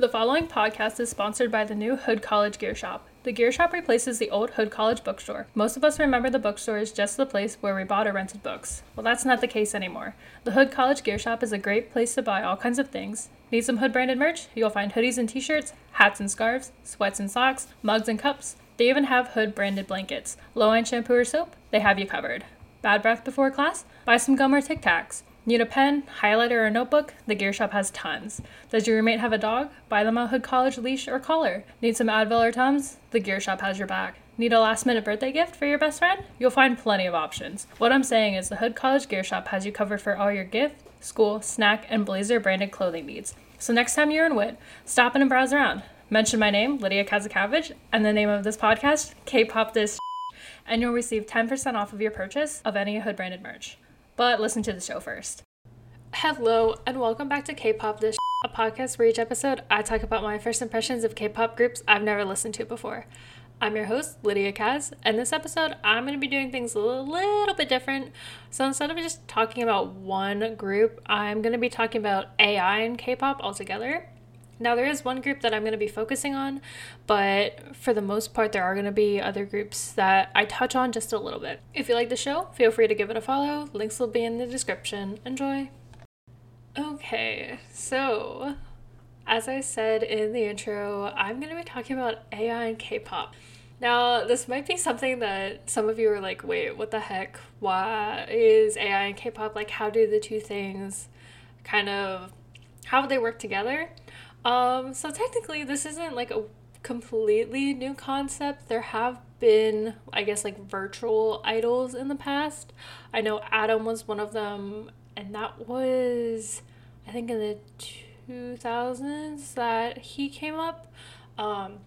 The following podcast is sponsored by the new Hood College Gear Shop. The gear shop replaces the old Hood College bookstore. Most of us remember the bookstore as just the place where we bought or rented books. Well, that's not the case anymore. The Hood College Gear Shop is a great place to buy all kinds of things. Need some Hood branded merch? You'll find hoodies and t shirts, hats and scarves, sweats and socks, mugs and cups. They even have Hood branded blankets. Low end shampoo or soap? They have you covered. Bad breath before class? Buy some gum or Tic Tacs. Need a pen, highlighter, or notebook? The Gear Shop has tons. Does your roommate have a dog? Buy them a Hood College leash or collar. Need some Advil or Tums? The Gear Shop has your back. Need a last minute birthday gift for your best friend? You'll find plenty of options. What I'm saying is the Hood College Gear Shop has you covered for all your gift, school, snack, and blazer branded clothing needs. So next time you're in Whit, stop in and browse around. Mention my name, Lydia Kazakavage, and the name of this podcast, K-pop this and you'll receive 10% off of your purchase of any Hood branded merch. But listen to the show first. Hello, and welcome back to K pop This, a podcast where each episode I talk about my first impressions of K pop groups I've never listened to before. I'm your host, Lydia Kaz, and this episode I'm going to be doing things a little bit different. So instead of just talking about one group, I'm going to be talking about AI and K pop altogether. Now, there is one group that I'm going to be focusing on, but for the most part, there are going to be other groups that I touch on just a little bit. If you like the show, feel free to give it a follow. Links will be in the description. Enjoy. Okay, so as I said in the intro, I'm going to be talking about AI and K pop. Now, this might be something that some of you are like, wait, what the heck? Why is AI and K pop like, how do the two things kind of, how do they work together? Um, so technically, this isn't like a completely new concept. There have been, I guess, like virtual idols in the past. I know Adam was one of them, and that was, I think, in the 2000s that he came up. Um,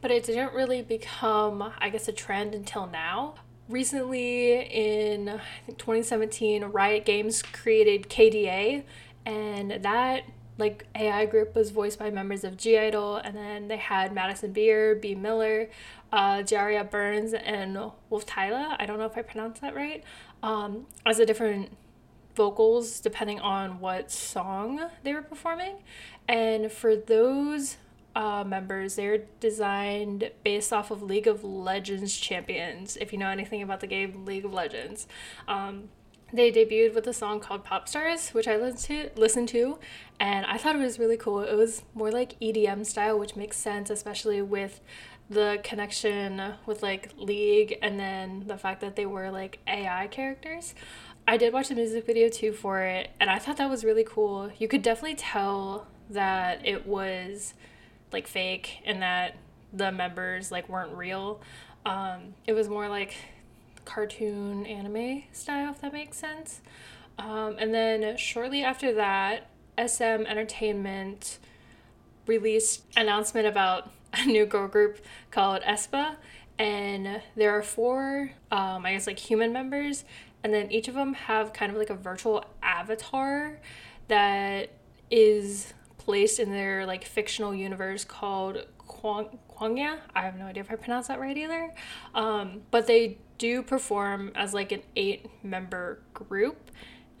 but it didn't really become, I guess, a trend until now. Recently, in I think 2017, Riot Games created KDA, and that like AI group was voiced by members of (G)I-DLE, and then they had Madison Beer, Bea Miller, uh, Jaira Burns, and Wolftyla. I don't know if I pronounced that right. Um, as a different vocals depending on what song they were performing, and for those uh, members, they're designed based off of League of Legends champions. If you know anything about the game League of Legends. Um, they debuted with a song called Pop Stars, which I listened to, listened to, and I thought it was really cool. It was more like EDM style, which makes sense, especially with the connection with like League and then the fact that they were like AI characters. I did watch the music video too for it, and I thought that was really cool. You could definitely tell that it was like fake and that the members like weren't real. Um, it was more like cartoon anime style, if that makes sense. Um, and then shortly after that, SM Entertainment released announcement about a new girl group called aespa, and there are four, um, I guess, like human members, and then each of them have kind of like a virtual avatar that is placed in their like fictional universe called Kwang- Kwangya. I have no idea if I pronounced that right either. Um, but they do perform as like an eight member group.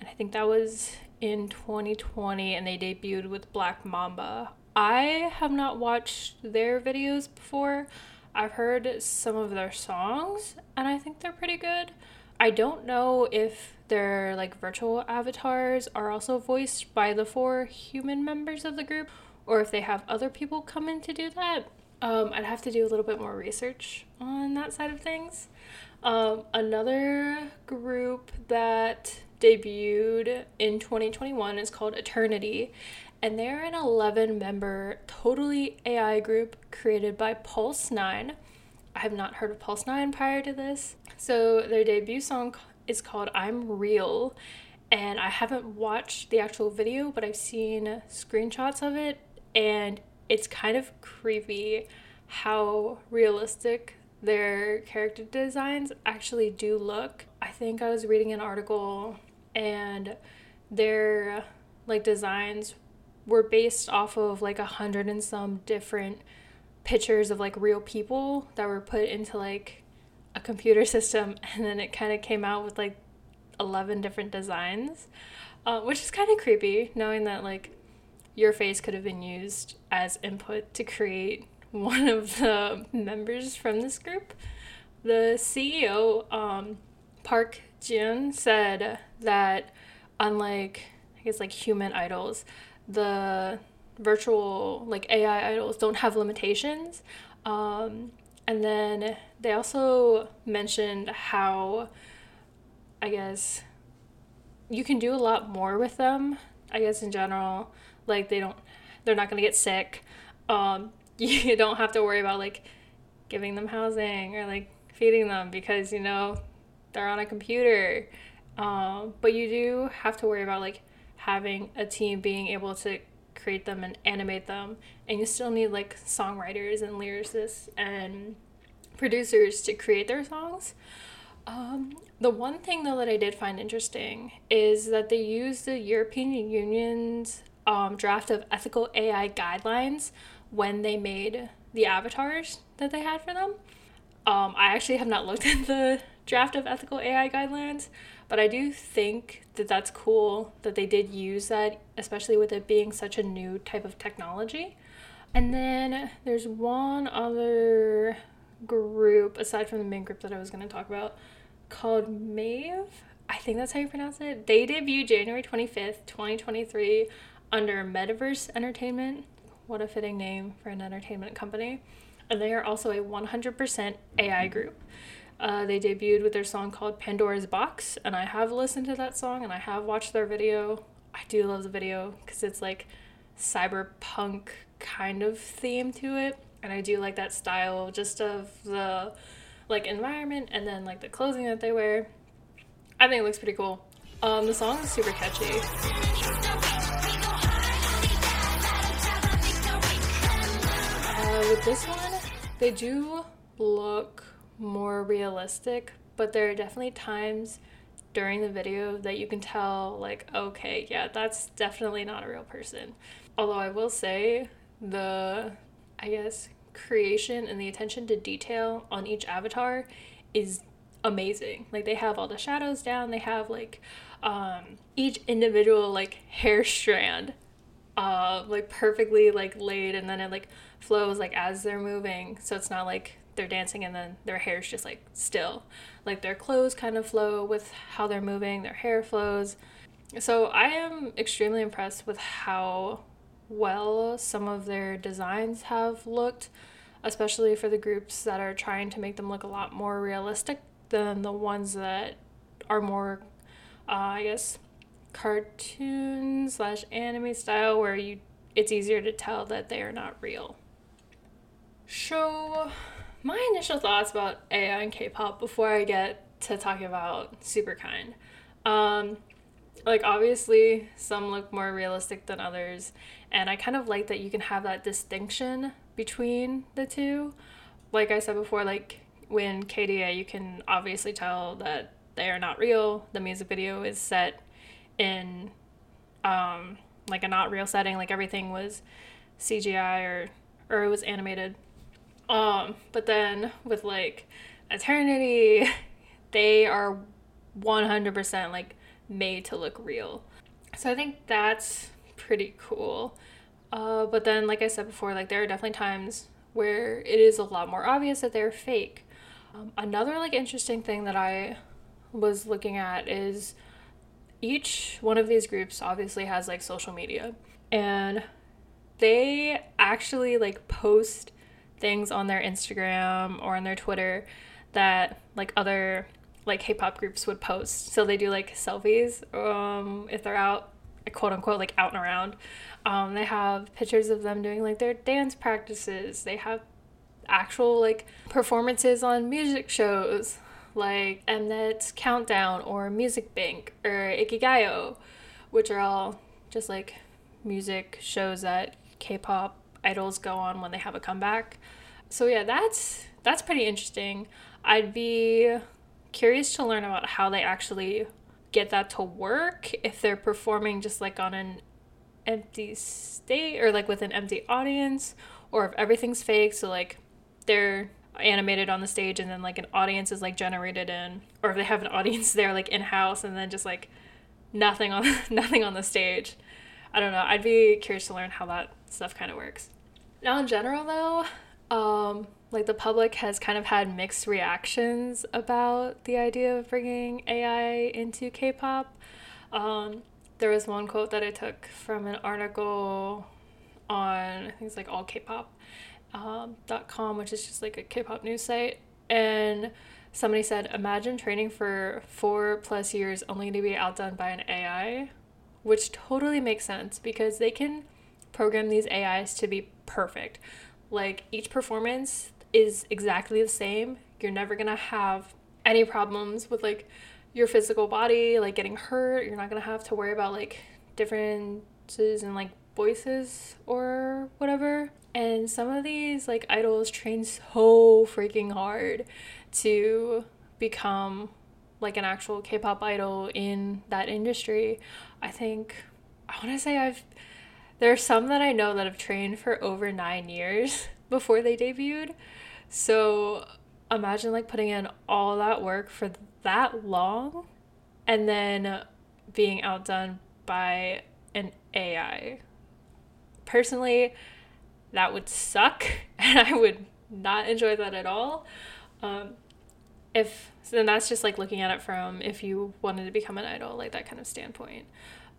And I think that was in 2020 and they debuted with Black Mamba. I have not watched their videos before. I've heard some of their songs and I think they're pretty good. I don't know if their like virtual avatars are also voiced by the four human members of the group or if they have other people come in to do that. Um, I'd have to do a little bit more research on that side of things. Um, another group that debuted in 2021 is called Eternity, and they're an 11 member, totally AI group created by Pulse 9. I have not heard of Pulse 9 prior to this. So, their debut song is called I'm Real, and I haven't watched the actual video, but I've seen screenshots of it, and it's kind of creepy how realistic their character designs actually do look. I think I was reading an article and their like designs were based off of like a hundred and some different pictures of like real people that were put into like a computer system and then it kind of came out with like 11 different designs uh, which is kind of creepy knowing that like your face could have been used as input to create one of the members from this group. The CEO, um, Park Jin, said that unlike, I guess, like human idols, the virtual, like AI idols don't have limitations. Um, and then they also mentioned how, I guess, you can do a lot more with them. I guess in general, like they don't, they're not gonna get sick. Um, you don't have to worry about like giving them housing or like feeding them because you know they're on a computer. Um, but you do have to worry about like having a team being able to create them and animate them, and you still need like songwriters and lyricists and producers to create their songs. Um, the one thing though that I did find interesting is that they used the European Union's um, draft of ethical AI guidelines when they made the avatars that they had for them. Um, I actually have not looked at the draft of ethical AI guidelines, but I do think that that's cool that they did use that, especially with it being such a new type of technology. And then there's one other group aside from the main group that I was going to talk about called Mave. I think that's how you pronounce it. They debuted January 25th, 2023 under Metaverse Entertainment. What a fitting name for an entertainment company. And they are also a 100% AI group. Uh, they debuted with their song called Pandora's Box, and I have listened to that song and I have watched their video. I do love the video because it's like cyberpunk kind of theme to it, and I do like that style just of the like environment and then like the clothing that they wear. I think it looks pretty cool. Um, the song is super catchy. With this one, they do look more realistic, but there are definitely times during the video that you can tell, like, okay, yeah, that's definitely not a real person. Although I will say, the, I guess, creation and the attention to detail on each avatar is amazing. Like, they have all the shadows down, they have, like, um, each individual, like, hair strand uh, like perfectly like laid and then it like flows like as they're moving. So it's not like they're dancing and then their hair's just like still. Like their clothes kind of flow with how they're moving their hair flows. So i am extremely impressed with how well some of their designs have looked especially for the groups that are trying to make them look a lot more realistic than the ones that are more uh, i guess cartoon slash anime style where you it's easier to tell that they are not real. So, my initial thoughts about AI and K-pop before I get to talking about Superkind. Um, like obviously some look more realistic than others, and I kind of like that you can have that distinction between the two. Like I said before, like when KDA, you can obviously tell that they are not real. The music video is set in um, like a not real setting, like everything was CGI or or it was animated. Um, but then with like Eternity, they are 100% like made to look real. So I think that's pretty cool. Uh, but then, like I said before, like there are definitely times where it is a lot more obvious that they're fake. Um, another like interesting thing that I was looking at is each one of these groups obviously has like social media and they actually like post things on their Instagram or on their Twitter that like other like K-pop groups would post. So they do like selfies um if they're out quote unquote like out and around. Um they have pictures of them doing like their dance practices. They have actual like performances on music shows like Mnet Countdown or Music Bank or Inkigayo, which are all just like music shows that K-pop idols go on when they have a comeback. So yeah, that's that's pretty interesting. I'd be curious to learn about how they actually get that to work if they're performing just like on an empty state or like with an empty audience or if everything's fake so like they're animated on the stage and then like an audience is like generated in or if they have an audience there like in house and then just like nothing on nothing on the stage I don't know. I'd be curious to learn how that stuff kind of works. Now, in general, though, um, like the public has kind of had mixed reactions about the idea of bringing AI into K-pop. Um, there was one quote that I took from an article on I think it's like all K-pop um, .com, which is just like a K-pop news site, and somebody said, "Imagine training for four plus years only to be outdone by an AI," which totally makes sense because they can program these AIs to be perfect. Like each performance is exactly the same. You're never gonna have any problems with like your physical body, like getting hurt. You're not gonna have to worry about like differences in like voices or whatever. And some of these like idols train so freaking hard to become like an actual K-pop idol in that industry. I think I want to say I've there are some that I know that have trained for over 9 years before they debuted. So imagine like putting in all that work for that long and then being outdone by an AI. Personally, that would suck and I would not enjoy that at all. Um, if then that's just like looking at it from if you wanted to become an idol, like that kind of standpoint.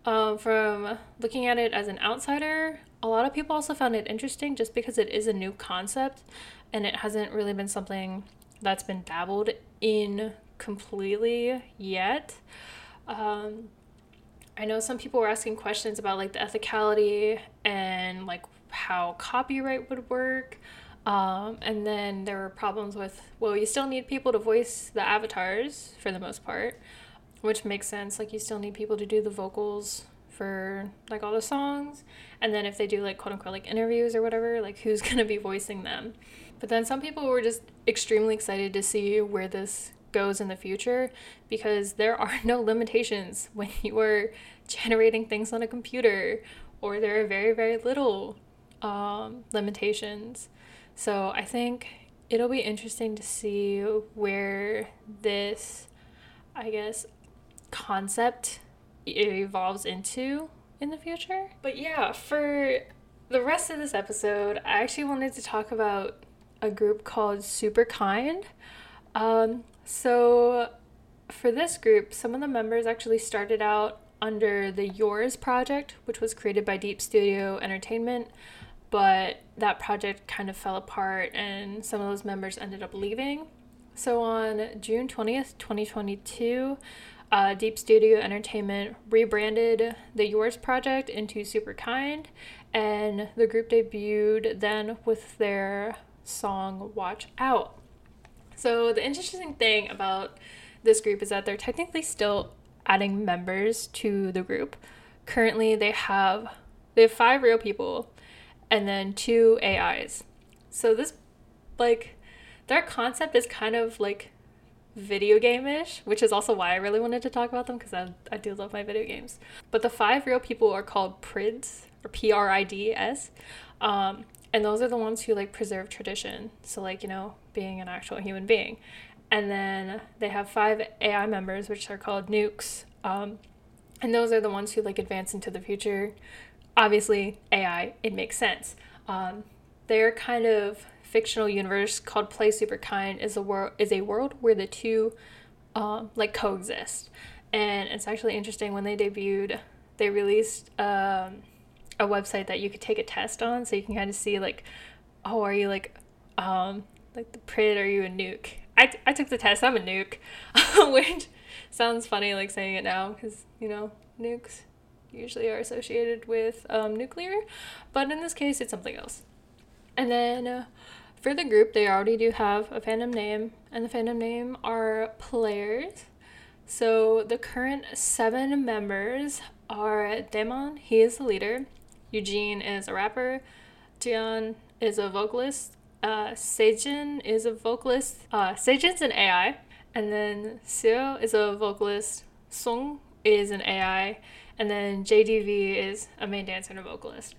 Um, from looking at it as an outsider, a lot of people also found it interesting just because it is a new concept and it hasn't really been something that's been dabbled in completely yet. Um, I know some people were asking questions about like the ethicality and like how copyright would work. Um, and then there were problems with, well, you still need people to voice the avatars for the most part which makes sense. Like you still need people to do the vocals for like all the songs, and then if they do like quote unquote like interviews or whatever, like who's gonna be voicing them. But then some people were just extremely excited to see where this goes in the future because there are no limitations when you are generating things on a computer, or there are very very little um, limitations. So I think it'll be interesting to see where this, I guess, concept evolves into in the future. But yeah, for the rest of this episode, I actually wanted to talk about a group called Super Kind. Um, so, for this group, some of the members actually started out under the Yours project, which was created by Deep Studio Entertainment, but that project kind of fell apart and some of those members ended up leaving. So, on June 20th, 2022, uh, Deep Studio Entertainment rebranded the Yours project into Super Kind, and the group debuted then with their song Watch Out. So, the interesting thing about this group is that they're technically still adding members to the group. Currently, they have they have five real people and then two AIs. So this like their concept is kind of like video game-ish, which is also why I really wanted to talk about them because I, I do love my video games. But the five real people are called Prids or P R I D S, um, and those are the ones who like preserve tradition. So like you know being an actual human being, and then they have five AI members which are called Nukes, um, and those are the ones who like advance into the future. Obviously, AI it makes sense. Um, they're kind of fictional universe called Play Super Kind is a world is a world where the two um, like coexist, and it's actually interesting when they debuted. They released um, a website that you could take a test on, so you can kind of see like, oh, are you like, um, like the Prid? Are you a nuke? I, t- I took the test. I'm a nuke, which sounds funny like saying it now because you know nukes usually are associated with um, nuclear, but in this case, it's something else. And then uh, for the group, they already do have a fandom name, and the fandom name are Players. So the current seven members are Damon, he is the leader. Eugene is a rapper. Jian is a vocalist. Uh, Sejin is a vocalist. Uh, Sejin's an AI. And then Seo is a vocalist. Sung is an AI. And then JDV is a main dancer and a vocalist.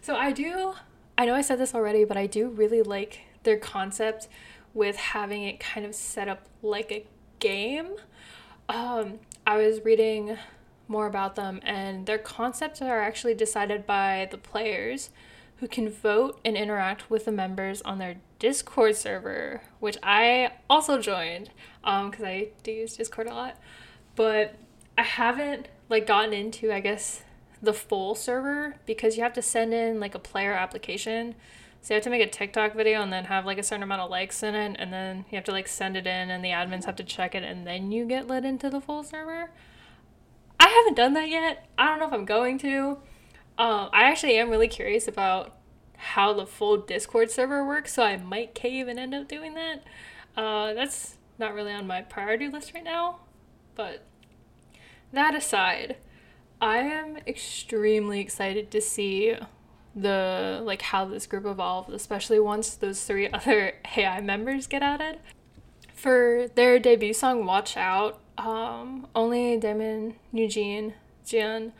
So I do I know I said this already, but I do really like their concept with having it kind of set up like a game. Um, I was reading more about them, and their concepts are actually decided by the players who can vote and interact with the members on their Discord server, which I also joined because um, I do use Discord a lot. But I haven't like gotten into, I guess, the full server because you have to send in like a player application. So you have to make a TikTok video and then have like a certain amount of likes in it, and then you have to like send it in, and the admins have to check it, and then you get let into the full server. I haven't done that yet. I don't know if I'm going to. Um, I actually am really curious about how the full Discord server works, so I might cave and end up doing that. Uh, that's not really on my priority list right now, but that aside, I am extremely excited to see the like how this group evolved, especially once those three other AI members get added. For their debut song "Watch Out," um, only Damon, Eugene, Jian,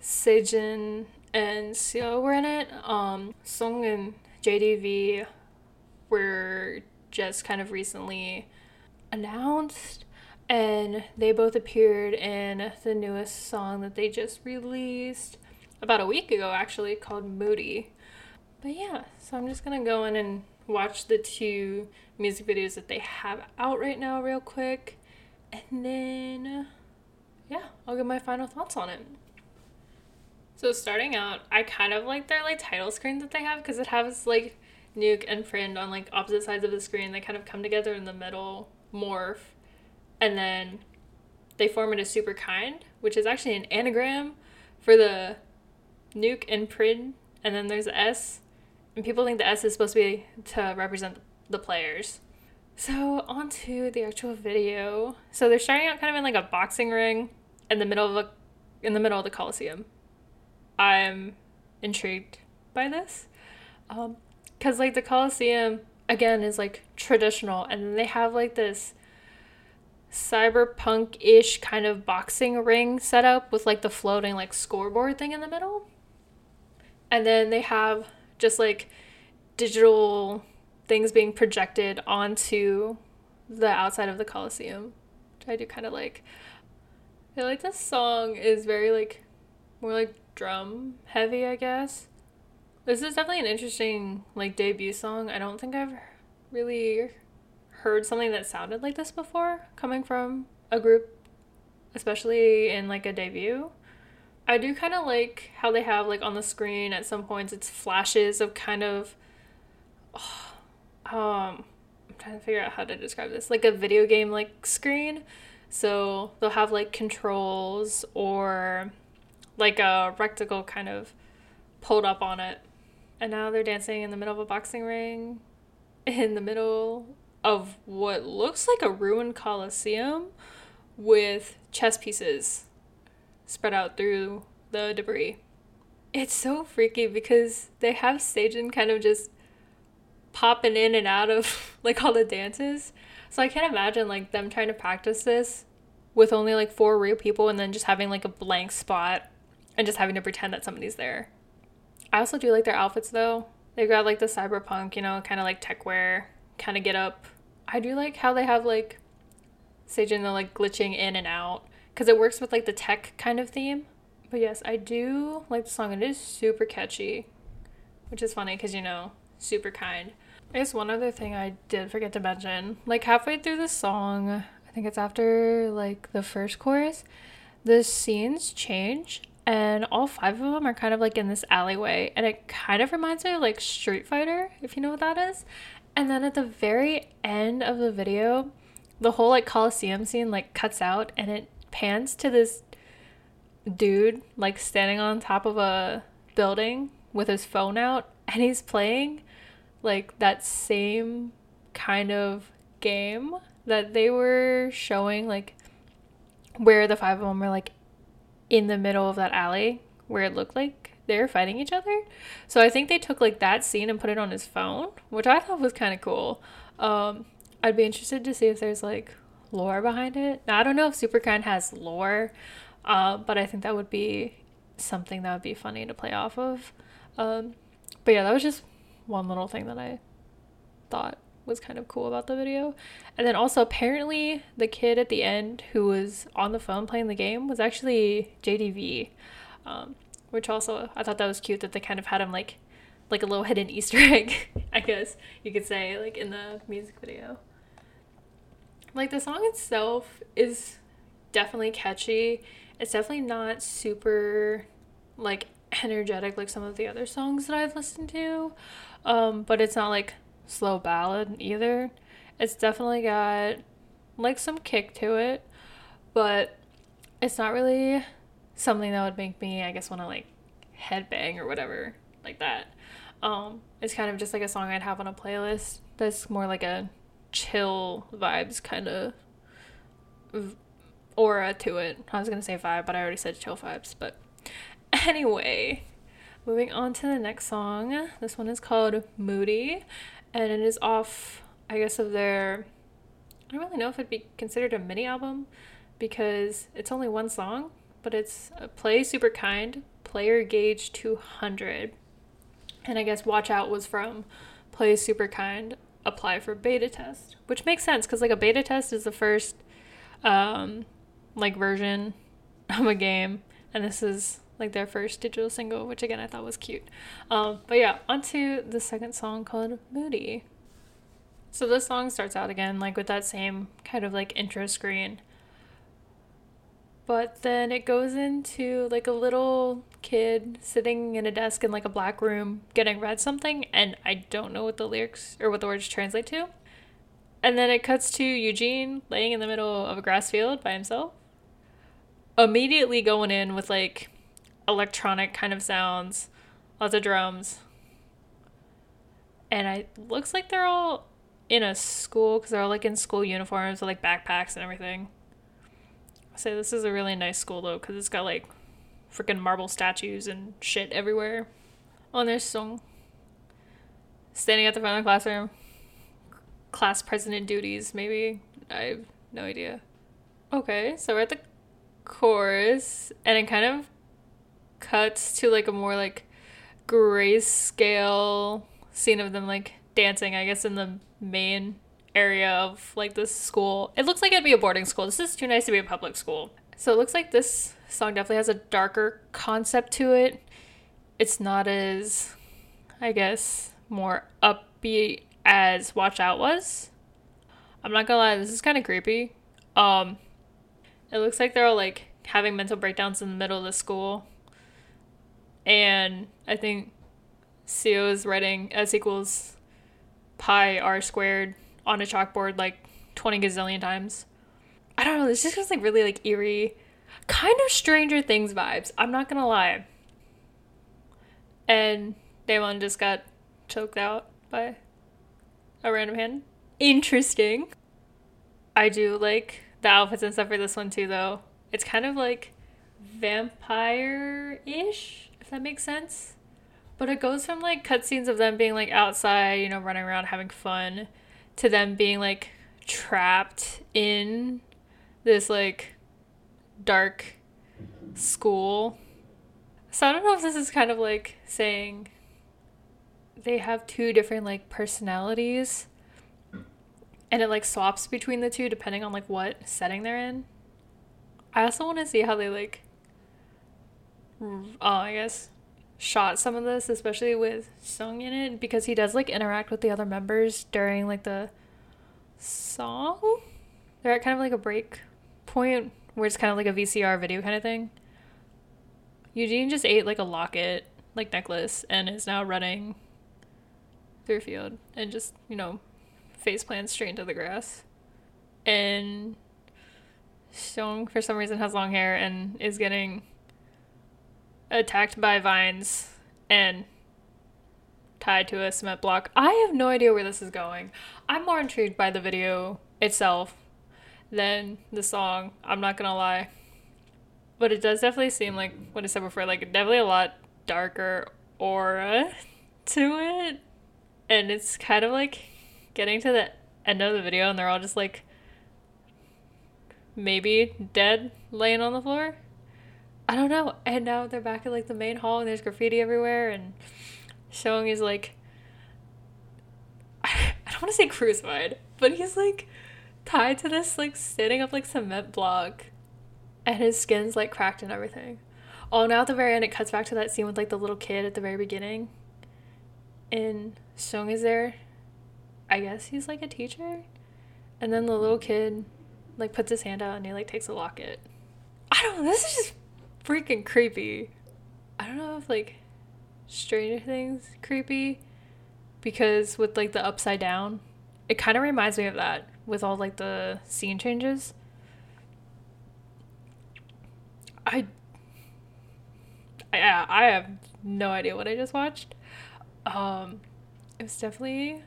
Sejin, and Seo were in it. Um, Sung and JDV were just kind of recently announced and they both appeared in the newest song that they just released about a week ago actually called Moody. But yeah, so I'm just gonna go in and watch the two music videos that they have out right now real quick and then yeah, I'll give my final thoughts on it. So starting out, I kind of like their like title screen that they have because it has like Nuke and Prid on like opposite sides of the screen. They kind of come together in the middle, morph, and then they form into super kind, which is actually an anagram for the nuke and prid, and then there's the S, and people think the S is supposed to be to represent the players. So on to the actual video. So they're starting out kind of in like a boxing ring in the middle of a in the middle of the Coliseum. I'm intrigued by this. Um, cause like the Coliseum again is like traditional and then they have like this cyberpunk ish kind of boxing ring setup with like the floating like scoreboard thing in the middle. And then they have just like digital things being projected onto the outside of the Coliseum, which I do kind of like. I feel like this song is very like more like drum heavy, I guess. This is definitely an interesting like debut song. I don't think I've really heard something that sounded like this before coming from a group, especially in like a debut. I do kind of like how they have like on the screen at some points it's flashes of kind of oh, um I'm trying to figure out how to describe this like a video game like screen. So they'll have like controls or like a rectangle kind of pulled up on it. And now they're dancing in the middle of a boxing ring in the middle of what looks like a ruined coliseum with chess pieces spread out through the debris. It's so freaky because they have Sejin kind of just popping in and out of like all the dances. So I can't imagine like them trying to practice this with only like four real people and then just having like a blank spot and just having to pretend that somebody's there. I also do like their outfits though. They've got like the cyberpunk, you know, kind of like tech wear, kind of get up I do like how they have like Sejin the like glitching in and out because it works with like the tech kind of theme. But yes, I do like the song. It is super catchy, which is funny because you know, super kind. I guess one other thing I did forget to mention, like halfway through the song, I think it's after like the first chorus, the scenes change and all five of them are kind of like in this alleyway and it kind of reminds me of like Street Fighter, if you know what that is. And then at the very end of the video, the whole like Coliseum scene like cuts out and it pans to this dude like standing on top of a building with his phone out and he's playing like that same kind of game that they were showing like where the five of them were like in the middle of that alley where it looked like they're fighting each other. So I think they took like that scene and put it on his phone, which I thought was kind of cool. Um, I'd be interested to see if there's like lore behind it. Now I don't know if Superkind has lore, uh, but I think that would be something that would be funny to play off of. Um, but yeah, that was just one little thing that I thought was kind of cool about the video. And then also apparently the kid at the end who was on the phone playing the game was actually JDV, um, which also I thought that was cute that they kind of had him like like a little hidden Easter egg, I guess you could say, like in the music video. Like the song itself is definitely catchy. It's definitely not super like energetic like some of the other songs that I've listened to. Um, but it's not like slow ballad either. It's definitely got like some kick to it, but it's not really something that would make me, I guess, want to like headbang or whatever like that. Um, it's kind of just like a song I'd have on a playlist that's more like a chill vibes kind of aura to it. I was gonna say vibe, but I already said chill vibes. But anyway, moving on to the next song. This one is called Moody, and it is off, I guess, of their. I don't really know if it'd be considered a mini album because it's only one song, but it's Play Super Kind, Player Gauge 200. And I guess Watch Out was from Play Super Kind, Apply for Beta Test, which makes sense because like a beta test is the first um, like version of a game, and this is like their first digital single, which again I thought was cute. Um, but yeah, onto the second song called Moody. So this song starts out again like with that same kind of like intro screen. But then it goes into like a little kid sitting in a desk in like a black room getting read something and I don't know what the lyrics or what the words translate to. And then it cuts to Eugene laying in the middle of a grass field by himself. Immediately going in with like electronic kind of sounds, lots of drums. And it looks like they're all in a school because they're all like in school uniforms with like backpacks and everything. I say this is a really nice school though because it's got like freaking marble statues and shit everywhere. Oh, there's Sung standing at the front of the classroom. Class president duties, maybe. I have no idea. Okay, so we're at the chorus, and it kind of cuts to like a more like grayscale scene of them like dancing, I guess, in the main area of like this school. It looks like it'd be a boarding school. This is too nice to be a public school. So it looks like this song definitely has a darker concept to it. It's not as, I guess, more upbeat as Watch Out was. I'm not gonna lie, this is kind of creepy. Um, it looks like they're all like having mental breakdowns in the middle of the school. And I think Seo is writing S equals pi r squared on a chalkboard like 20 gazillion times. I don't know, this just feels like really like eerie, kind of Stranger Things vibes. I'm not gonna lie. And Damon just got choked out by a random hand. Interesting. I do like the outfits and stuff for this one too, though. It's kind of like vampire ish, if that makes sense. But it goes from like cutscenes of them being like outside, you know, running around having fun, to them being like trapped in this like dark school. So I don't know if this is kind of like saying they have two different like personalities and it like swaps between the two depending on like what setting they're in. I also want to see how they like oh, I guess shot some of this, especially with Sung in it, because he does like interact with the other members during like the song. They're at kind of like a break point where it's kind of like a VCR video kind of thing. Eugene just ate like a locket, like necklace, and is now running through a field and just, you know, face plants straight into the grass. And Sung for some reason, has long hair and is getting attacked by vines and tied to a cement block. I have no idea where this is going. I'm more intrigued by the video itself than the song. I'm not gonna lie. But it does definitely seem like what I said before, like definitely a lot darker aura to it. And it's kind of like getting to the end of the video and they're all just like maybe dead laying on the floor. I don't know. And now they're back at like the main hall and there's graffiti everywhere and Sung is like I don't want to say crucified, but he's like tied to this like standing up like cement block and his skin's like cracked and everything. Oh, now at the very end, it cuts back to that scene with like the little kid at the very beginning. And Sung is there. I guess he's like a teacher. And then the little kid like puts his hand out and he like takes a locket. I don't know, this is just freaking creepy. I don't know if like Stranger Things creepy because with like the upside down, it kind of reminds me of that with all like the scene changes. I I I have no idea what I just watched. Um it was definitely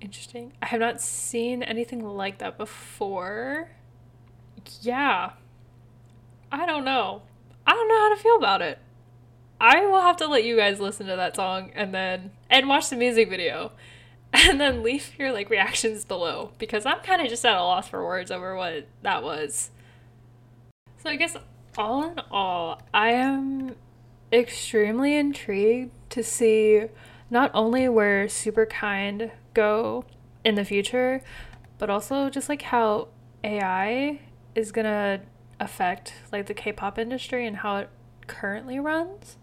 interesting. I have not seen anything like that before. Yeah. I don't know. I don't know how to feel about it. I will have to let you guys listen to that song and then and watch the music video and then leave your like reactions below because I'm kind of just at a loss for words over what that was. So I guess all in all, I am extremely intrigued to see not only where super kind go in the future, but also just like how AI is gonna affect like the K-pop industry and how it currently runs.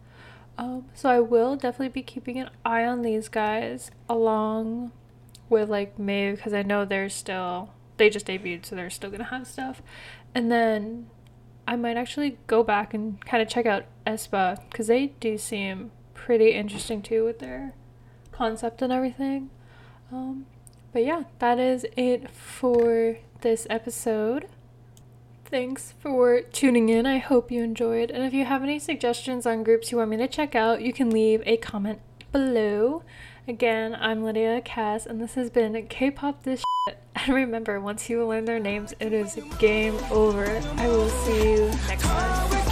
Um, so I will definitely be keeping an eye on these guys along with like Mave because I know they're still they just debuted, so they're still gonna have stuff. And then I might actually go back and kind of check out aespa because they do seem pretty interesting too with their concept and everything. Um, but yeah, that is it for this episode. Thanks for tuning in. I hope you enjoyed. And if you have any suggestions on groups you want me to check out, you can leave a comment below. Again, I'm Lydia Kaz, and this has been K pop this shit. And remember, once you learn their names, it is game over. I will see you next time.